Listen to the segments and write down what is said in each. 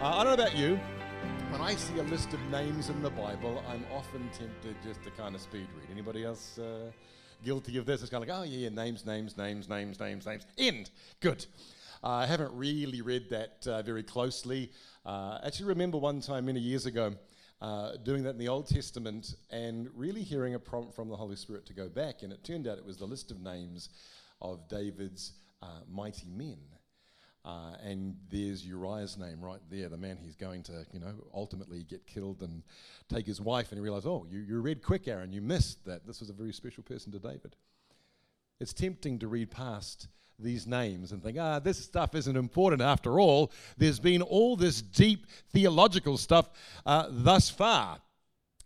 Uh, I don't know about you. When I see a list of names in the Bible, I'm often tempted just to kind of speed read. Anybody else uh, guilty of this? It's kind of like, oh, yeah, yeah, names, names, names, names, names, names. End. Good. Uh, I haven't really read that uh, very closely. Uh, actually, remember one time many years ago uh, doing that in the Old Testament and really hearing a prompt from the Holy Spirit to go back, and it turned out it was the list of names of David's uh, mighty men. Uh, and there's Uriah's name right there, the man he's going to, you know, ultimately get killed and take his wife. And he realized, oh, you, you read quick, Aaron, you missed that. This was a very special person to David. It's tempting to read past these names and think, ah, this stuff isn't important after all. There's been all this deep theological stuff uh, thus far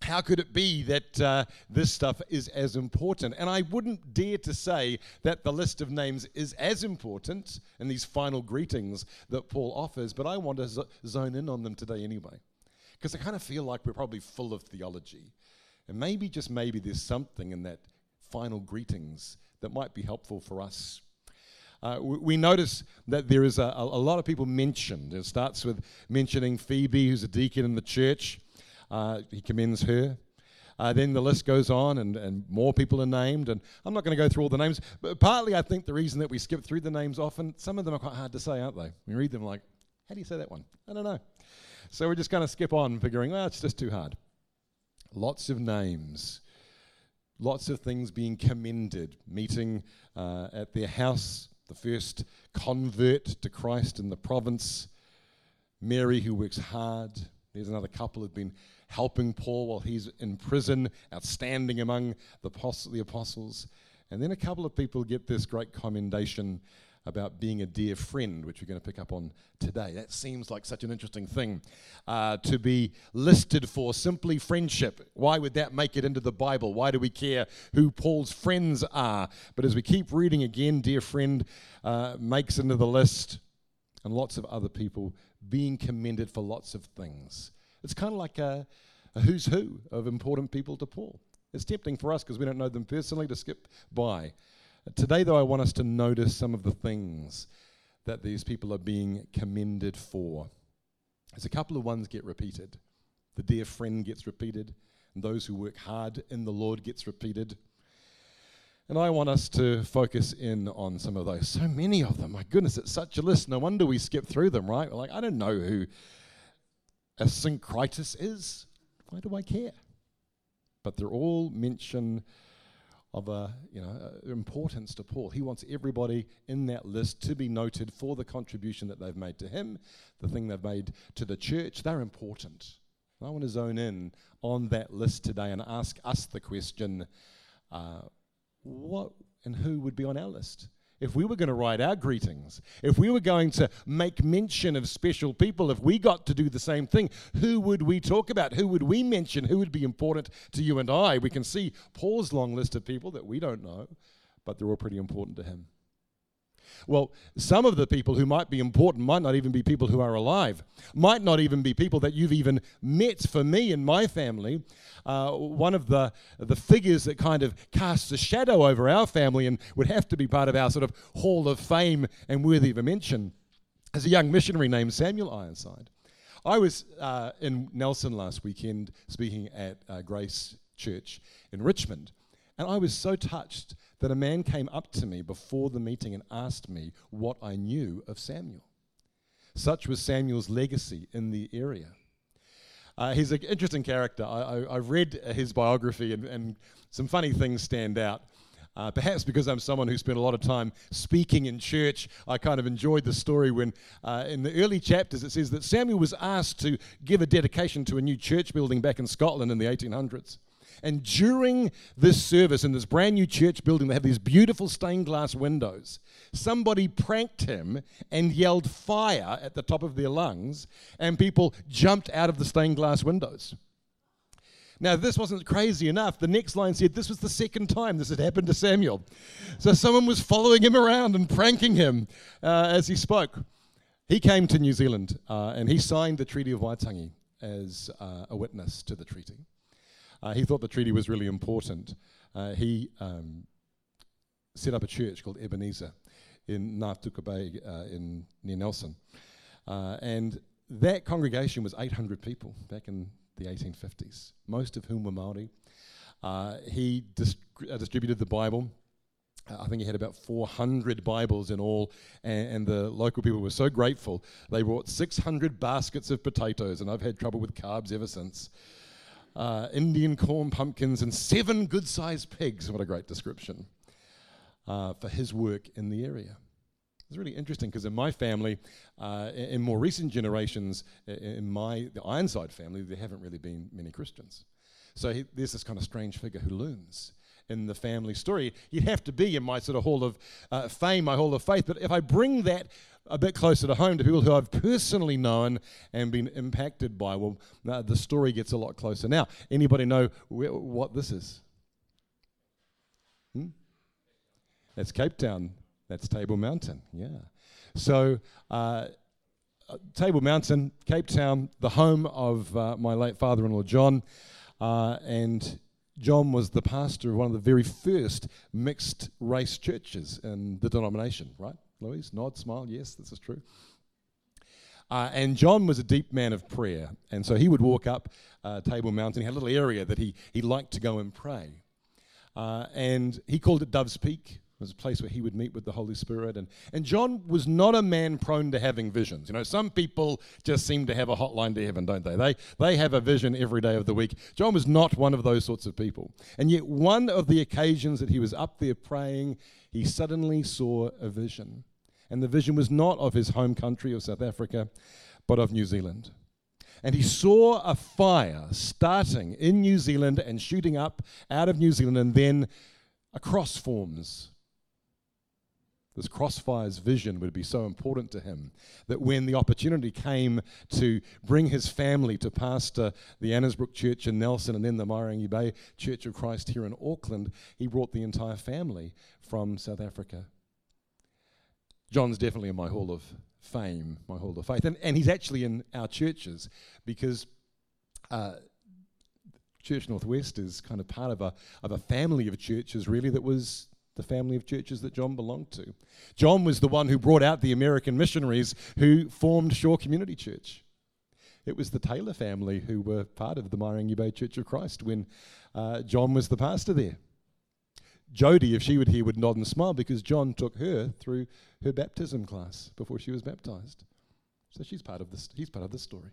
how could it be that uh, this stuff is as important? And I wouldn't dare to say that the list of names is as important in these final greetings that Paul offers, but I want to z- zone in on them today anyway. Because I kind of feel like we're probably full of theology. And maybe, just maybe, there's something in that final greetings that might be helpful for us. Uh, we, we notice that there is a, a, a lot of people mentioned. It starts with mentioning Phoebe, who's a deacon in the church. Uh, he commends her. Uh, then the list goes on, and, and more people are named. And I'm not going to go through all the names, but partly I think the reason that we skip through the names often, some of them are quite hard to say, aren't they? We read them like, how do you say that one? I don't know. So we're just going to skip on, figuring, well, it's just too hard. Lots of names, lots of things being commended, meeting uh, at their house, the first convert to Christ in the province, Mary who works hard. There's another couple who've been helping Paul while he's in prison, outstanding among the, apostles. And then a couple of people get this great commendation about being a dear friend, which we're going to pick up on today. That seems like such an interesting thing uh, to be listed for simply friendship. Why would that make it into the Bible? Why do we care who Paul's friends are? But as we keep reading again, dear friend uh, makes into the list, and lots of other people being commended for lots of things. It's kind of like a, a who's who of important people to Paul. It's tempting for us because we don't know them personally to skip by. Today, though, I want us to notice some of the things that these people are being commended for. There's a couple of ones get repeated. The dear friend gets repeated, and those who work hard in the Lord gets repeated. And I want us to focus in on some of those. So many of them. My goodness, it's such a list. No wonder we skip through them, right? We're Like, I don't know who Asyncritus is. Why do I care? But they're all mention of a you know a importance to Paul. He wants everybody in that list to be noted for the contribution that they've made to him, the thing they've made to the church. They're important. I want to zone in on that list today and ask us the question: uh, What and who would be on our list? if we were going to write our greetings, if we were going to make mention of special people, if we got to do the same thing, who would we talk about? Who would we mention? Who would be important to you and I? We can see Paul's long list of people that we don't know, but they're all pretty important to him. Well, some of the people who might be important might not even be people who are alive, might not even be people that you've even met. For me and my family, uh, one of the, the figures that kind of casts a shadow over our family and would have to be part of our sort of hall of fame and worthy of a mention is a young missionary named Samuel Ironside. I was uh, in Nelson last weekend speaking at uh, Grace Church in Richmond. And I was so touched that a man came up to me before the meeting and asked me what I knew of Samuel. Such was Samuel's legacy in the area. Uh, he's an interesting character. I, I, have read his biography, and, and, some funny things stand out. Uh, perhaps because I'm someone who spent a lot of time speaking in church, I kind of enjoyed the story when, uh, in the early chapters, it says that Samuel was asked to give a dedication to a new church building back in Scotland in the 1800s. And during this service in this brand new church building, they have these beautiful stained glass windows. Somebody pranked him and yelled fire at the top of their lungs, and people jumped out of the stained glass windows. Now, this wasn't crazy enough. The next line said this was the second time this had happened to Samuel. So someone was following him around and pranking him uh, as he spoke. He came to New Zealand uh, and he signed the Treaty of Waitangi as uh, a witness to the treaty. Uh, he thought the treaty was really important. Uh, he um, set up a church called Ebenezer in Ngātuka Bay uh, in, near Nelson. Uh, and that congregation was 800 people back in the 1850s, most of whom were Maori. Uh, he dis- distributed the Bible. I think he had about 400 Bibles in all, and, and, the local people were so grateful. They brought 600 baskets of potatoes, and I've had trouble with carbs ever since. Uh, Indian corn pumpkins and seven good sized pigs. What a great description uh, for his work in the area. It's really interesting because in my family, uh, in more recent generations, in my the Ironside family, there haven't really been many Christians. So he, there's this kind of strange figure who looms in the family story. You'd have to be in my sort of hall of uh, fame, my hall of faith. But if I bring that a bit closer to home to people who I've personally known and been impacted by, well, the story gets a lot closer. Now, anybody know wh- what this is? Hmm? That's Cape Town. That's Table Mountain. Yeah. So, uh, uh, Table Mountain, Cape Town, the home of uh, my late father in law, John. Uh, and John was the pastor of one of the very first mixed race churches in the denomination, right? Louise, nod, smile, yes, this is true. Uh, and John was a deep man of prayer. And so he would walk up uh, Table Mountain. He had a little area that he, he liked to go and pray. Uh, and he called it Dove's Peak was a place where he would meet with the Holy Spirit. And, and John was not a man prone to having visions. You know, some people just seem to have a hotline to heaven, don't they? They, they have a vision every day of the week. John was not one of those sorts of people. And yet, one of the occasions that he was up there praying, he suddenly saw a vision. And the vision was not of his home country of South Africa, but of New Zealand. And he saw a fire starting in New Zealand and shooting up out of New Zealand, and then across forms this crossfire's vision would be so important to him that when the opportunity came to bring his family to pastor the Annesbrook Church in Nelson and then the Mairangi Bay Church of Christ here in Auckland, he brought the entire family from South Africa. John's definitely in my hall of fame, my hall of faith, and, and he's actually in our churches because. Uh, Church Northwest is kind of part of a, of a family of churches, really, that was the family of churches that John belonged to. John was the one who brought out the American missionaries who formed Shore Community Church. It was the Taylor family who were part of the Mairangi Bay Church of Christ when uh, John was the pastor there. Jody, if she would hear, would nod and smile because John took her through her baptism class before she was baptized. So she's part of this. He's part of this story.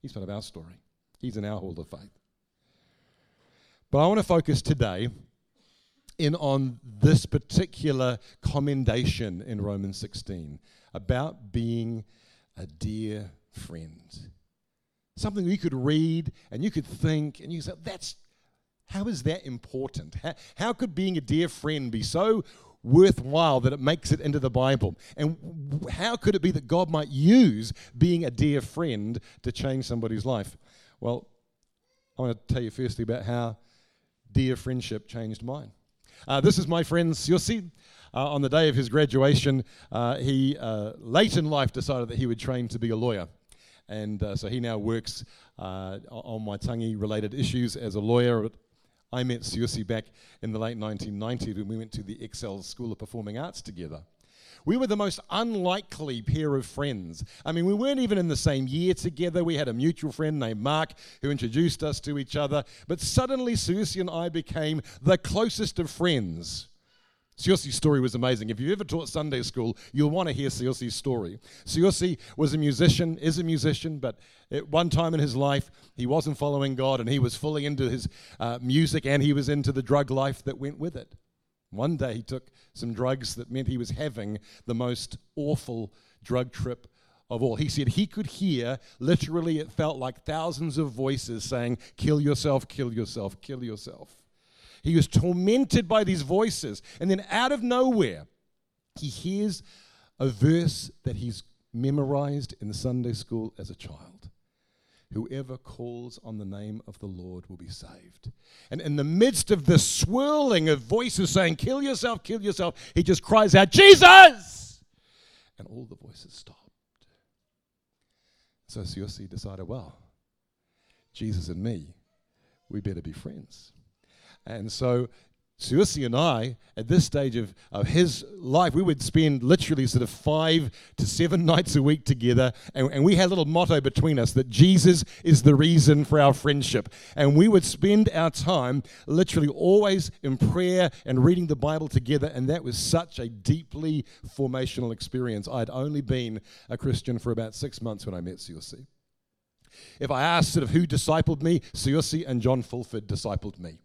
He's part of our story. He's in our hall of faith. But I want to focus today in on this particular commendation in Romans 16 about being a dear friend. Something you could read and you could think and you say, that's how is that important? How, how could being a dear friend be so worthwhile that it makes it into the Bible? And how could it be that God might use being a dear friend to change somebody's life? Well, I want to tell you firstly about how dear friendship changed mine. Uh, this is my friend Siusi. Uh, on the day of his graduation, uh, he uh, late in life decided that he would train to be a lawyer. And uh, so he now works uh, on Waitangi related issues as a lawyer. I met Siusi back in the late 1990s when we went to the Excel School of Performing Arts together. We were the most unlikely pair of friends. I mean, we weren't even in the same year together. We had a mutual friend named Mark who introduced us to each other. But suddenly, Siusi and I became the closest of friends. Siusi's story was amazing. If you've ever taught Sunday school, you'll want to hear Siusi's story. Siusi was a musician, is a musician, but at one time in his life, he wasn't following God and he was fully into his uh, music and he was into the drug life that went with it. One day he took some drugs that meant he was having the most awful drug trip of all. He said he could hear, literally, it felt like thousands of voices saying, Kill yourself, kill yourself, kill yourself. He was tormented by these voices. And then out of nowhere, he hears a verse that he's memorized in Sunday school as a child. Whoever calls on the name of the Lord will be saved. And in the midst of the swirling of voices saying, Kill yourself, kill yourself, he just cries out, Jesus! And all the voices stopped. So Siusi decided, well, Jesus and me, we better be friends. And so Susi and I, at this stage of, of his life, we would spend literally sort of five to seven nights a week together. And, and, we had a little motto between us that Jesus is the reason for our friendship. And we would spend our time literally always in prayer and reading the Bible together. And that was such a deeply formational experience. I'd only been a Christian for about six months when I met Susi. If I asked sort of who discipled me, Susi and John Fulford discipled me.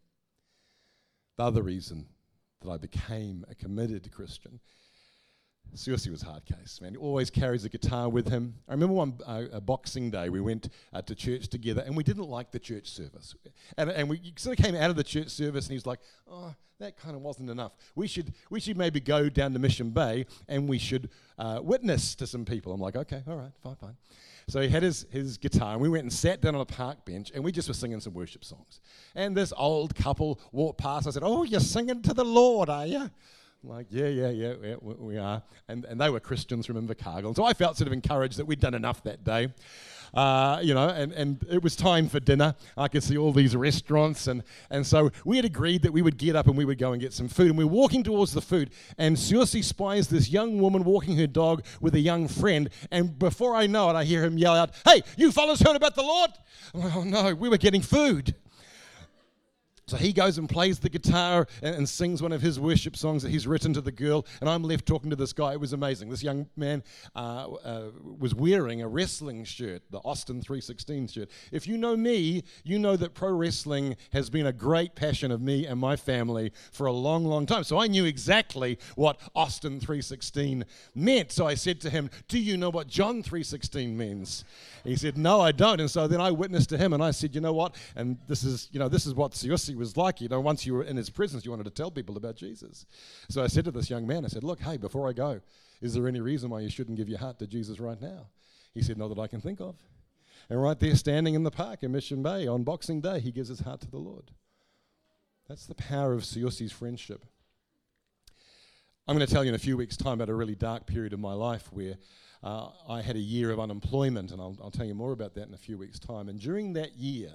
The other reason that I became a committed Christian. Susi was hard case, man. He always carries a guitar with him. I remember one uh, a Boxing Day, we went uh, to church together, and we didn't like the church service. And, and we sort of came out of the church service, and he's like, "Oh, that kind of wasn't enough. We should, we should maybe go down to Mission Bay, and we should uh, witness to some people." I'm like, "Okay, all right, fine, fine." So he had his, his guitar, and we went and sat down on a park bench, and we just were singing some worship songs. And this old couple walked past. I said, Oh, you're singing to the Lord, are you? I'm like, yeah, yeah, yeah, yeah, we are. And, and they were Christians from Invercargill. And so I felt sort of encouraged that we'd done enough that day. Uh, you know, and, and it was time for dinner. I could see all these restaurants. And, and so we had agreed that we would get up and we would go and get some food. And we were walking towards the food. And Susi spies this young woman walking her dog with a young friend. And before I know it, I hear him yell out, Hey, you fellas heard about the Lord? Like, oh, no, we were getting food. So he goes and plays the guitar and, and, sings one of his worship songs that he's written to the girl. And I'm left talking to this guy. It was amazing. This young man uh, uh, was wearing a wrestling shirt, the Austin 316 shirt. If you know me, you know that pro wrestling has been a great passion of me and my family for a long, long time. So I knew exactly what Austin 316 meant. So I said to him, Do you know what John 316 means? He said, No, I don't. And so then I witnessed to him and I said, You know what? And this is, you know, this is what Siusi was like. You know, once you were in his presence, you wanted to tell people about Jesus. So I said to this young man, I said, Look, hey, before I go, is there any reason why you shouldn't give your heart to Jesus right now? He said, Not that I can think of. And right there, standing in the park in Mission Bay on Boxing Day, he gives his heart to the Lord. That's the power of Siusi's friendship. I'm going to tell you in a few weeks' time about a really dark period of my life where uh, I had a year of unemployment, and I'll, I'll, tell you more about that in a few weeks' time. And during that year,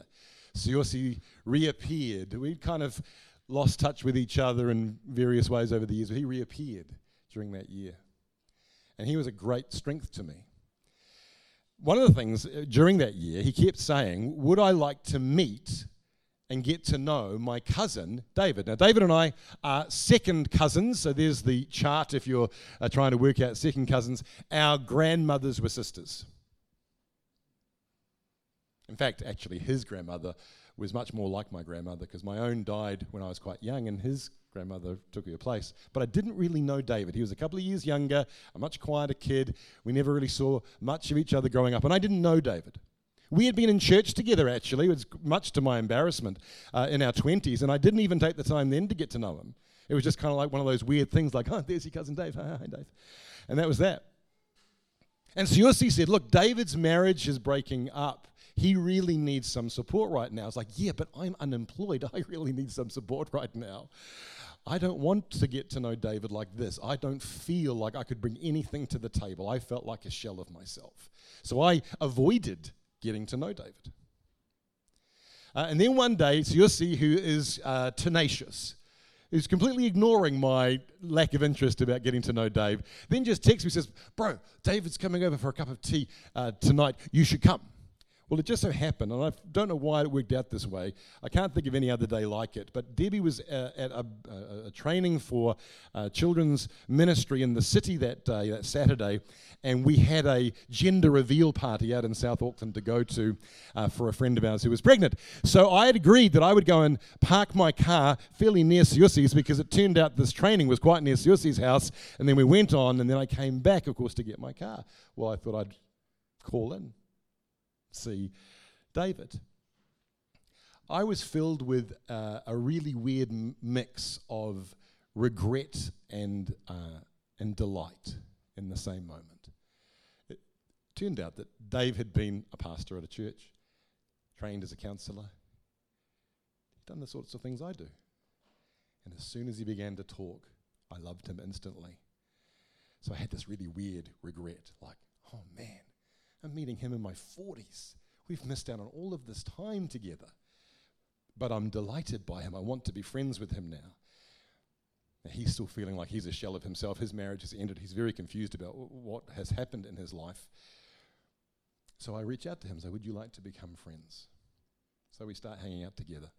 Siusi reappeared. We'd kind of lost touch with each other in various ways over the years, but he reappeared during that year. And he was a great strength to me. One of the things uh, during that year, he kept saying, Would I like to meet and get to know my cousin David. Now, David and I are second cousins, so there's the chart if you're uh, trying to work out second cousins. Our grandmothers were sisters. In fact, actually, his grandmother was much more like my grandmother because my own died when I was quite young and his grandmother took her place. But I didn't really know David. He was a couple of years younger, a much quieter kid. We never really saw much of each other growing up, and I didn't know David. We had been in church together, actually, it was much to my embarrassment, uh, in our 20s, and I didn't even take the time then to get to know him. It was just kind of like one of those weird things, like, oh, there's your cousin Dave. Hi, Dave. And that was that. And Siusi said, look, David's marriage is breaking up he really needs some support right now. It's like, yeah, but I'm unemployed. I really need some support right now. I don't want to get to know David like this. I don't feel like I could bring anything to the table. I felt like a shell of myself. So I avoided getting to know David. Uh, and then one day, so you'll see who is uh, tenacious, who's completely ignoring my lack of interest about getting to know Dave, then just texts me says, Bro, David's coming over for a cup of tea uh, tonight. You should come. Well, it just so happened, and I don't know why it worked out this way. I can't think of any other day like it. But Debbie was uh, at a, a, a, training for uh, children's ministry in the city that day, that Saturday, and we had a gender reveal party out in South Auckland to go to uh, for a friend of ours who was pregnant. So I had agreed that I would go and park my car fairly near Siusi's because it turned out this training was quite near Siusi's house, and then we went on, and then I came back, of course, to get my car. Well, I thought I'd call in see David. I was filled with uh, a really weird m- mix of regret and, uh, and delight in the same moment. It turned out that Dave had been a pastor at a church, trained as a counselor. Done the sorts of things I do. And as soon as he began to talk, I loved him instantly. So I had this really weird regret like, oh man, I'm meeting him in my 40s. We've missed out on all of this time together. But I'm delighted by him. I want to be friends with him now. He's still feeling like he's a shell of himself. His marriage has ended. He's very confused about what has happened in his life. So I reach out to him and say, Would you like to become friends? So we start hanging out together.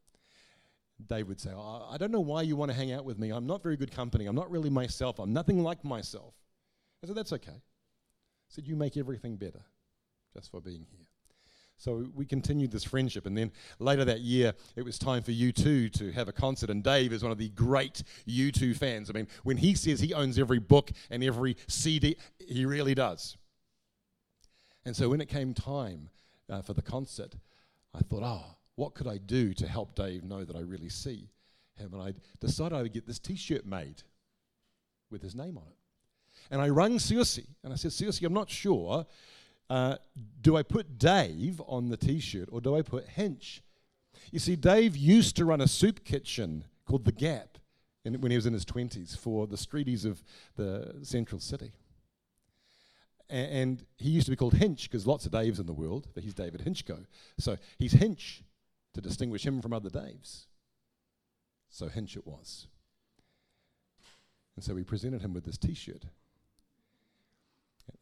Dave would say, oh, I don't know why you want to hang out with me. I'm not very good company. I'm not really myself. I'm nothing like myself. I said, That's okay. I said, You make everything better just for being here. So we continued this friendship. And then later that year, it was time for U2 to have a concert. And Dave is one of the great U2 fans. I mean, when he says he owns every book and every CD, he really does. And so when it came time uh, for the concert, I thought, oh, what could I do to help Dave know that I really see him? And I decided I would get this t shirt made with his name on it. And I rang Siusi and I said, Siusi, I'm not sure. Uh, do I put Dave on the t shirt or do I put Hinch? You see, Dave used to run a soup kitchen called The Gap in, when he was in his 20s for the streeties of the central city. A- and he used to be called Hinch because lots of Daves in the world, but he's David Hinchko. So he's Hinch to distinguish him from other Daves. So Hinch it was. And so we presented him with this t shirt.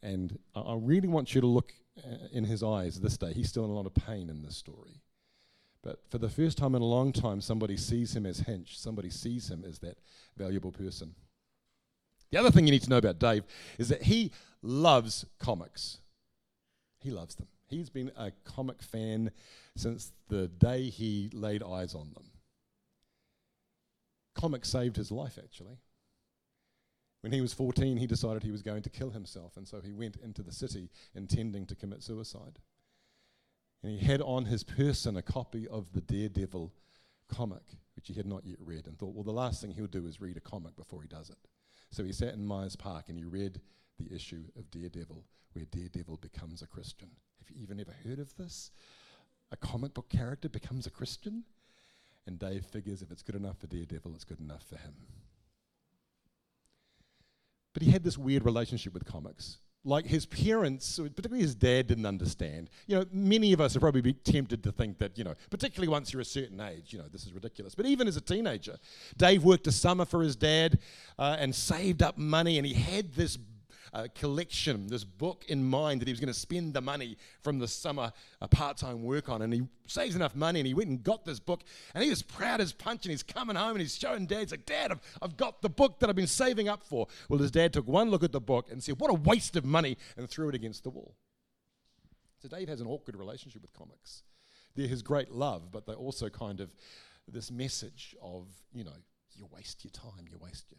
And I, really want you to look uh, in his eyes this day. He's still in a lot of pain in this story. But for the first time in a long time, somebody sees him as Hinch. Somebody sees him as that valuable person. The other thing you need to know about Dave is that he loves comics. He loves them. He's been a comic fan since the day he laid eyes on them. Comics saved his life, actually. When he was 14, he decided he was going to kill himself, and so he went into the city intending to commit suicide. And he had on his person a copy of the Daredevil comic, which he had not yet read, and thought, well, the last thing he'll do is read a comic before he does it. So he sat in Myers Park and he read the issue of Daredevil, where Daredevil becomes a Christian. Have you even ever heard of this? A comic book character becomes a Christian? And Dave figures if it's good enough for Daredevil, it's good enough for him. But he had this weird relationship with comics. Like his parents, particularly his dad, didn't understand. You know, many of us are probably tempted to think that, you know, particularly once you're a certain age, you know, this is ridiculous. But even as a teenager, Dave worked a summer for his dad uh, and saved up money, and he had this collection, this book in mind that he was going to spend the money from the summer uh, part time work on. And he saves enough money and he went and got this book. And he was proud as punch. And he's coming home and he's showing dad, he's like, Dad, I've, I've got the book that I've been saving up for. Well, his dad took one look at the book and said, What a waste of money, and threw it against the wall. So Dave has an awkward relationship with comics. They're his great love, but they're also kind of this message of, you know, you waste your time, you waste your.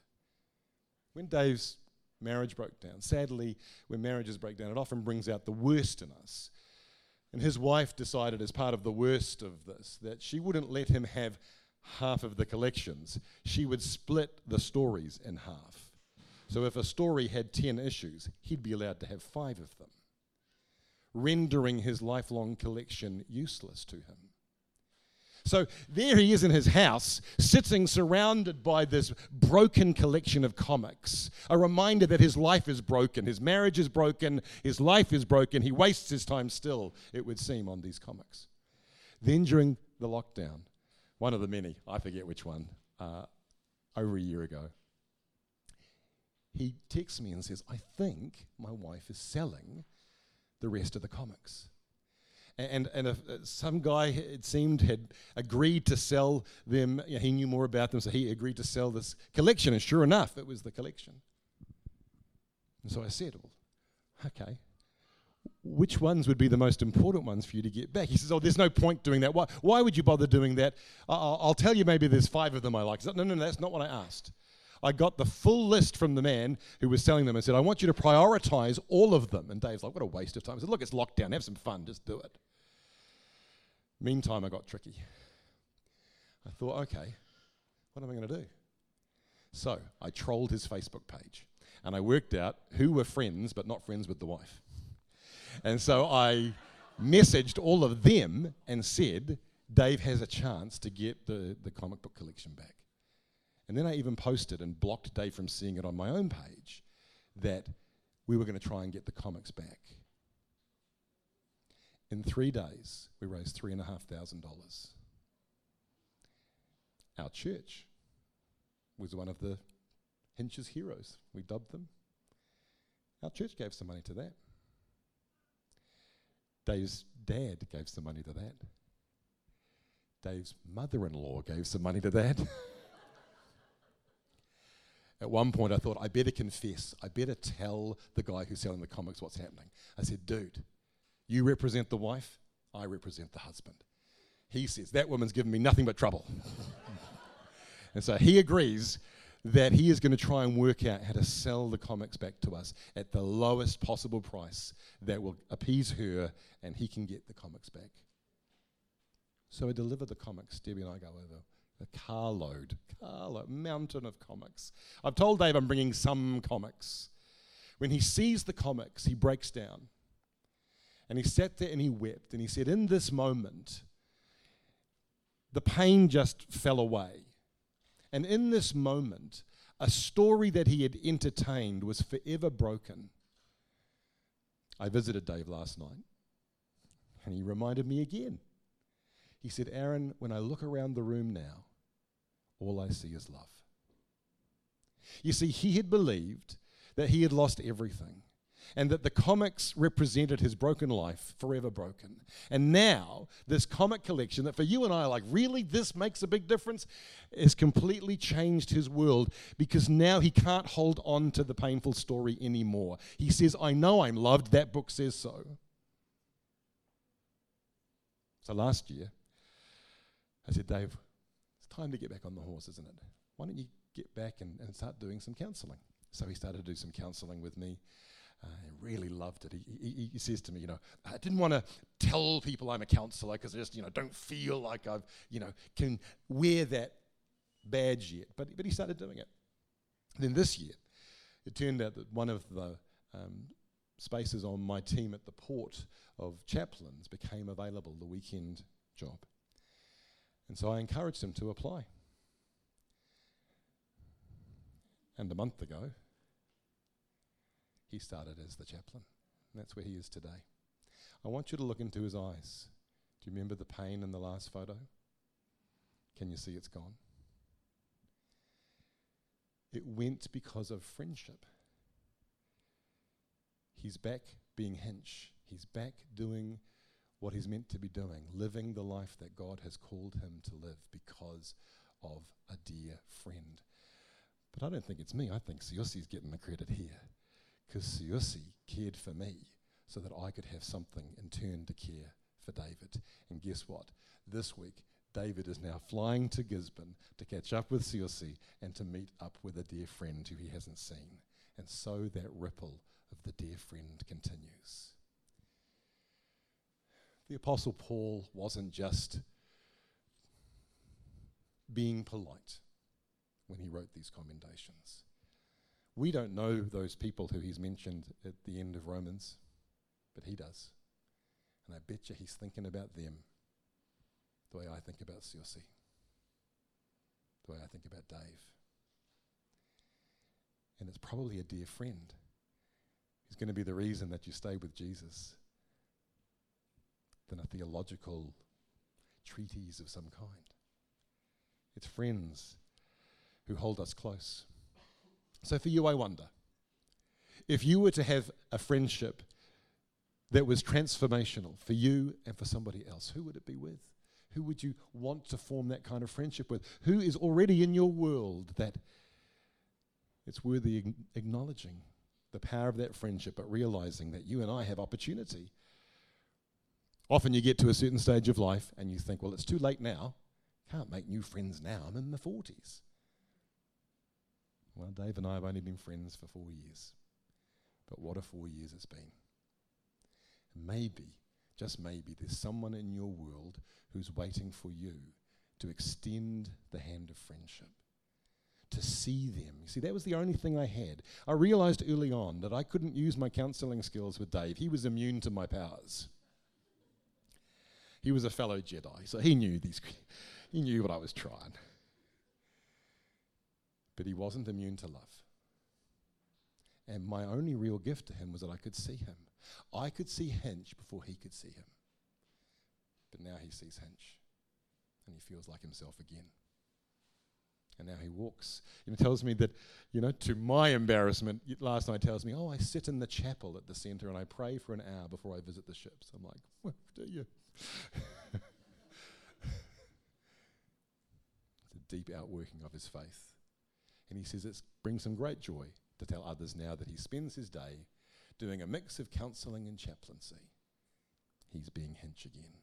When Dave's marriage broke down. Sadly, when marriages break down, it often brings out the worst in us. And his wife decided, as part of the worst of this, that she wouldn't let him have half of the collections. She would split the stories in half. So if a story had 10 issues, he'd be allowed to have five of them, rendering his lifelong collection useless to him. So there he is in his house, sitting surrounded by this broken collection of comics. A reminder that his life is broken, his marriage is broken, his life is broken. He wastes his time still, it would seem, on these comics. Then during the lockdown, one of the many, I forget which one, uh, over a year ago, he texts me and says, I think my wife is selling the rest of the comics and, and uh, some guy, it seemed, had agreed to sell them. You know, he knew more about them, so he agreed to sell this collection. And sure enough, it was the collection. And so I said, well, okay, which ones would be the most important ones for you to get back? He says, oh, there's no point doing that. Why, why would you bother doing that? I'll, I'll tell you maybe there's five of them I like. no, no, no, that's not what I asked. I got the full list from the man who was selling them and said, I want you to prioritize all of them. And Dave's like, what a waste of time. I said, look, it's lockdown. Have some fun. Just do it. Meantime, I got tricky. I thought, okay, what am I going to do? So I trolled his Facebook page and I worked out who were friends but not friends with the wife. And so I messaged all of them and said, Dave has a chance to get the, the comic book collection back. And then I even posted and blocked Dave from seeing it on my own page that we were going to try and get the comics back. In three days, we raised $3,500. Our church was one of the Hinch's Heroes, we dubbed them. Our church gave some money to that. Dave's dad gave some money to that. Dave's mother in law gave some money to that. At one point, I thought, I better confess. I better tell the guy who's selling the comics what's happening. I said, dude, you represent the wife, I represent the husband. He says, that woman's given me nothing but trouble. and so he agrees that he is going to try and work out how to sell the comics back to us at the lowest possible price that will appease her and he can get the comics back. So I deliver the comics. Debbie and I go over a carload, carload, mountain of comics. I've told Dave I'm bringing some comics. When he sees the comics, he breaks down. And he sat there and he wept. And he said, In this moment, the pain just fell away. And in this moment, a story that he had entertained was forever broken. I visited Dave last night, and he reminded me again. He said, Aaron, when I look around the room now, all I see is love. You see, he had believed that he had lost everything and that the comics represented his broken life, forever broken. And now, this comic collection that for you and I are like, really, this makes a big difference, has completely changed his world because now he can't hold on to the painful story anymore. He says, I know I'm loved, that book says so. So last year, I said, Dave, it's time to get back on the horse, isn't it? Why don't you get back and, and start doing some counseling? So he started to do some counseling with me. I really loved it. He, he, he, says to me, you know, I didn't want to tell people I'm a counselor because I just, you know, don't feel like I've, you know, can wear that badge yet. But, but he started doing it. Then this year, it turned out that one of the um, spaces on my team at the port of chaplains became available, the weekend job. And so I encouraged him to apply. And a month ago, he started as the chaplain. And that's where he is today. I want you to look into his eyes. Do you remember the pain in the last photo? Can you see it's gone? It went because of friendship. He's back being Hinch. He's back doing what he's meant to be doing, living the life that God has called him to live because of a dear friend. But I don't think it's me. I think Siosi's getting the credit here because Siosi cared for me so that I could have something in turn to care for David. And guess what? This week, David is now flying to Gisborne to catch up with Siosi and to meet up with a dear friend who he hasn't seen. And so that ripple of the dear friend continues. The Apostle Paul wasn't just being polite when he wrote these commendations. We don't know those people who he's mentioned at the end of Romans, but he does. And I bet you he's thinking about them the way I think about Siosi, the way I think about Dave. And it's probably a dear friend who's going to be the reason that you stay with Jesus than a theological treatise of some kind. It's friends who hold us close. So for you, I wonder if you were to have a friendship that was transformational for you and for somebody else, who would it be with? Who would you want to form that kind of friendship with? Who is already in your world that it's worthy acknowledging the power of that friendship, but realizing that you and I have opportunity Often you get to a certain stage of life and you think, well, it's too late now. Can't make new friends now. I'm in my 40s. Well, Dave and I have only been friends for four years. But what a four years it's been. Maybe, just maybe, there's someone in your world who's waiting for you to extend the hand of friendship, to see them. You see, that was the only thing I had. I realized early on that I couldn't use my counseling skills with Dave, he was immune to my powers. He was a fellow Jedi, so he knew these. He knew what I was trying. But he wasn't immune to love. And my only real gift to him was that I could see him. I could see Hinch before he could see him. But now he sees Hinch and he feels like himself again. And now he walks. He tells me that, you know, to my embarrassment, last night tells me, oh, I sit in the chapel at the centre and I pray for an hour before I visit the ships. I'm like, well, do you? it's a deep outworking of his faith. And he says it brings him great joy to tell others now that he spends his day doing a mix of counselling and chaplaincy. He's being Hinch again.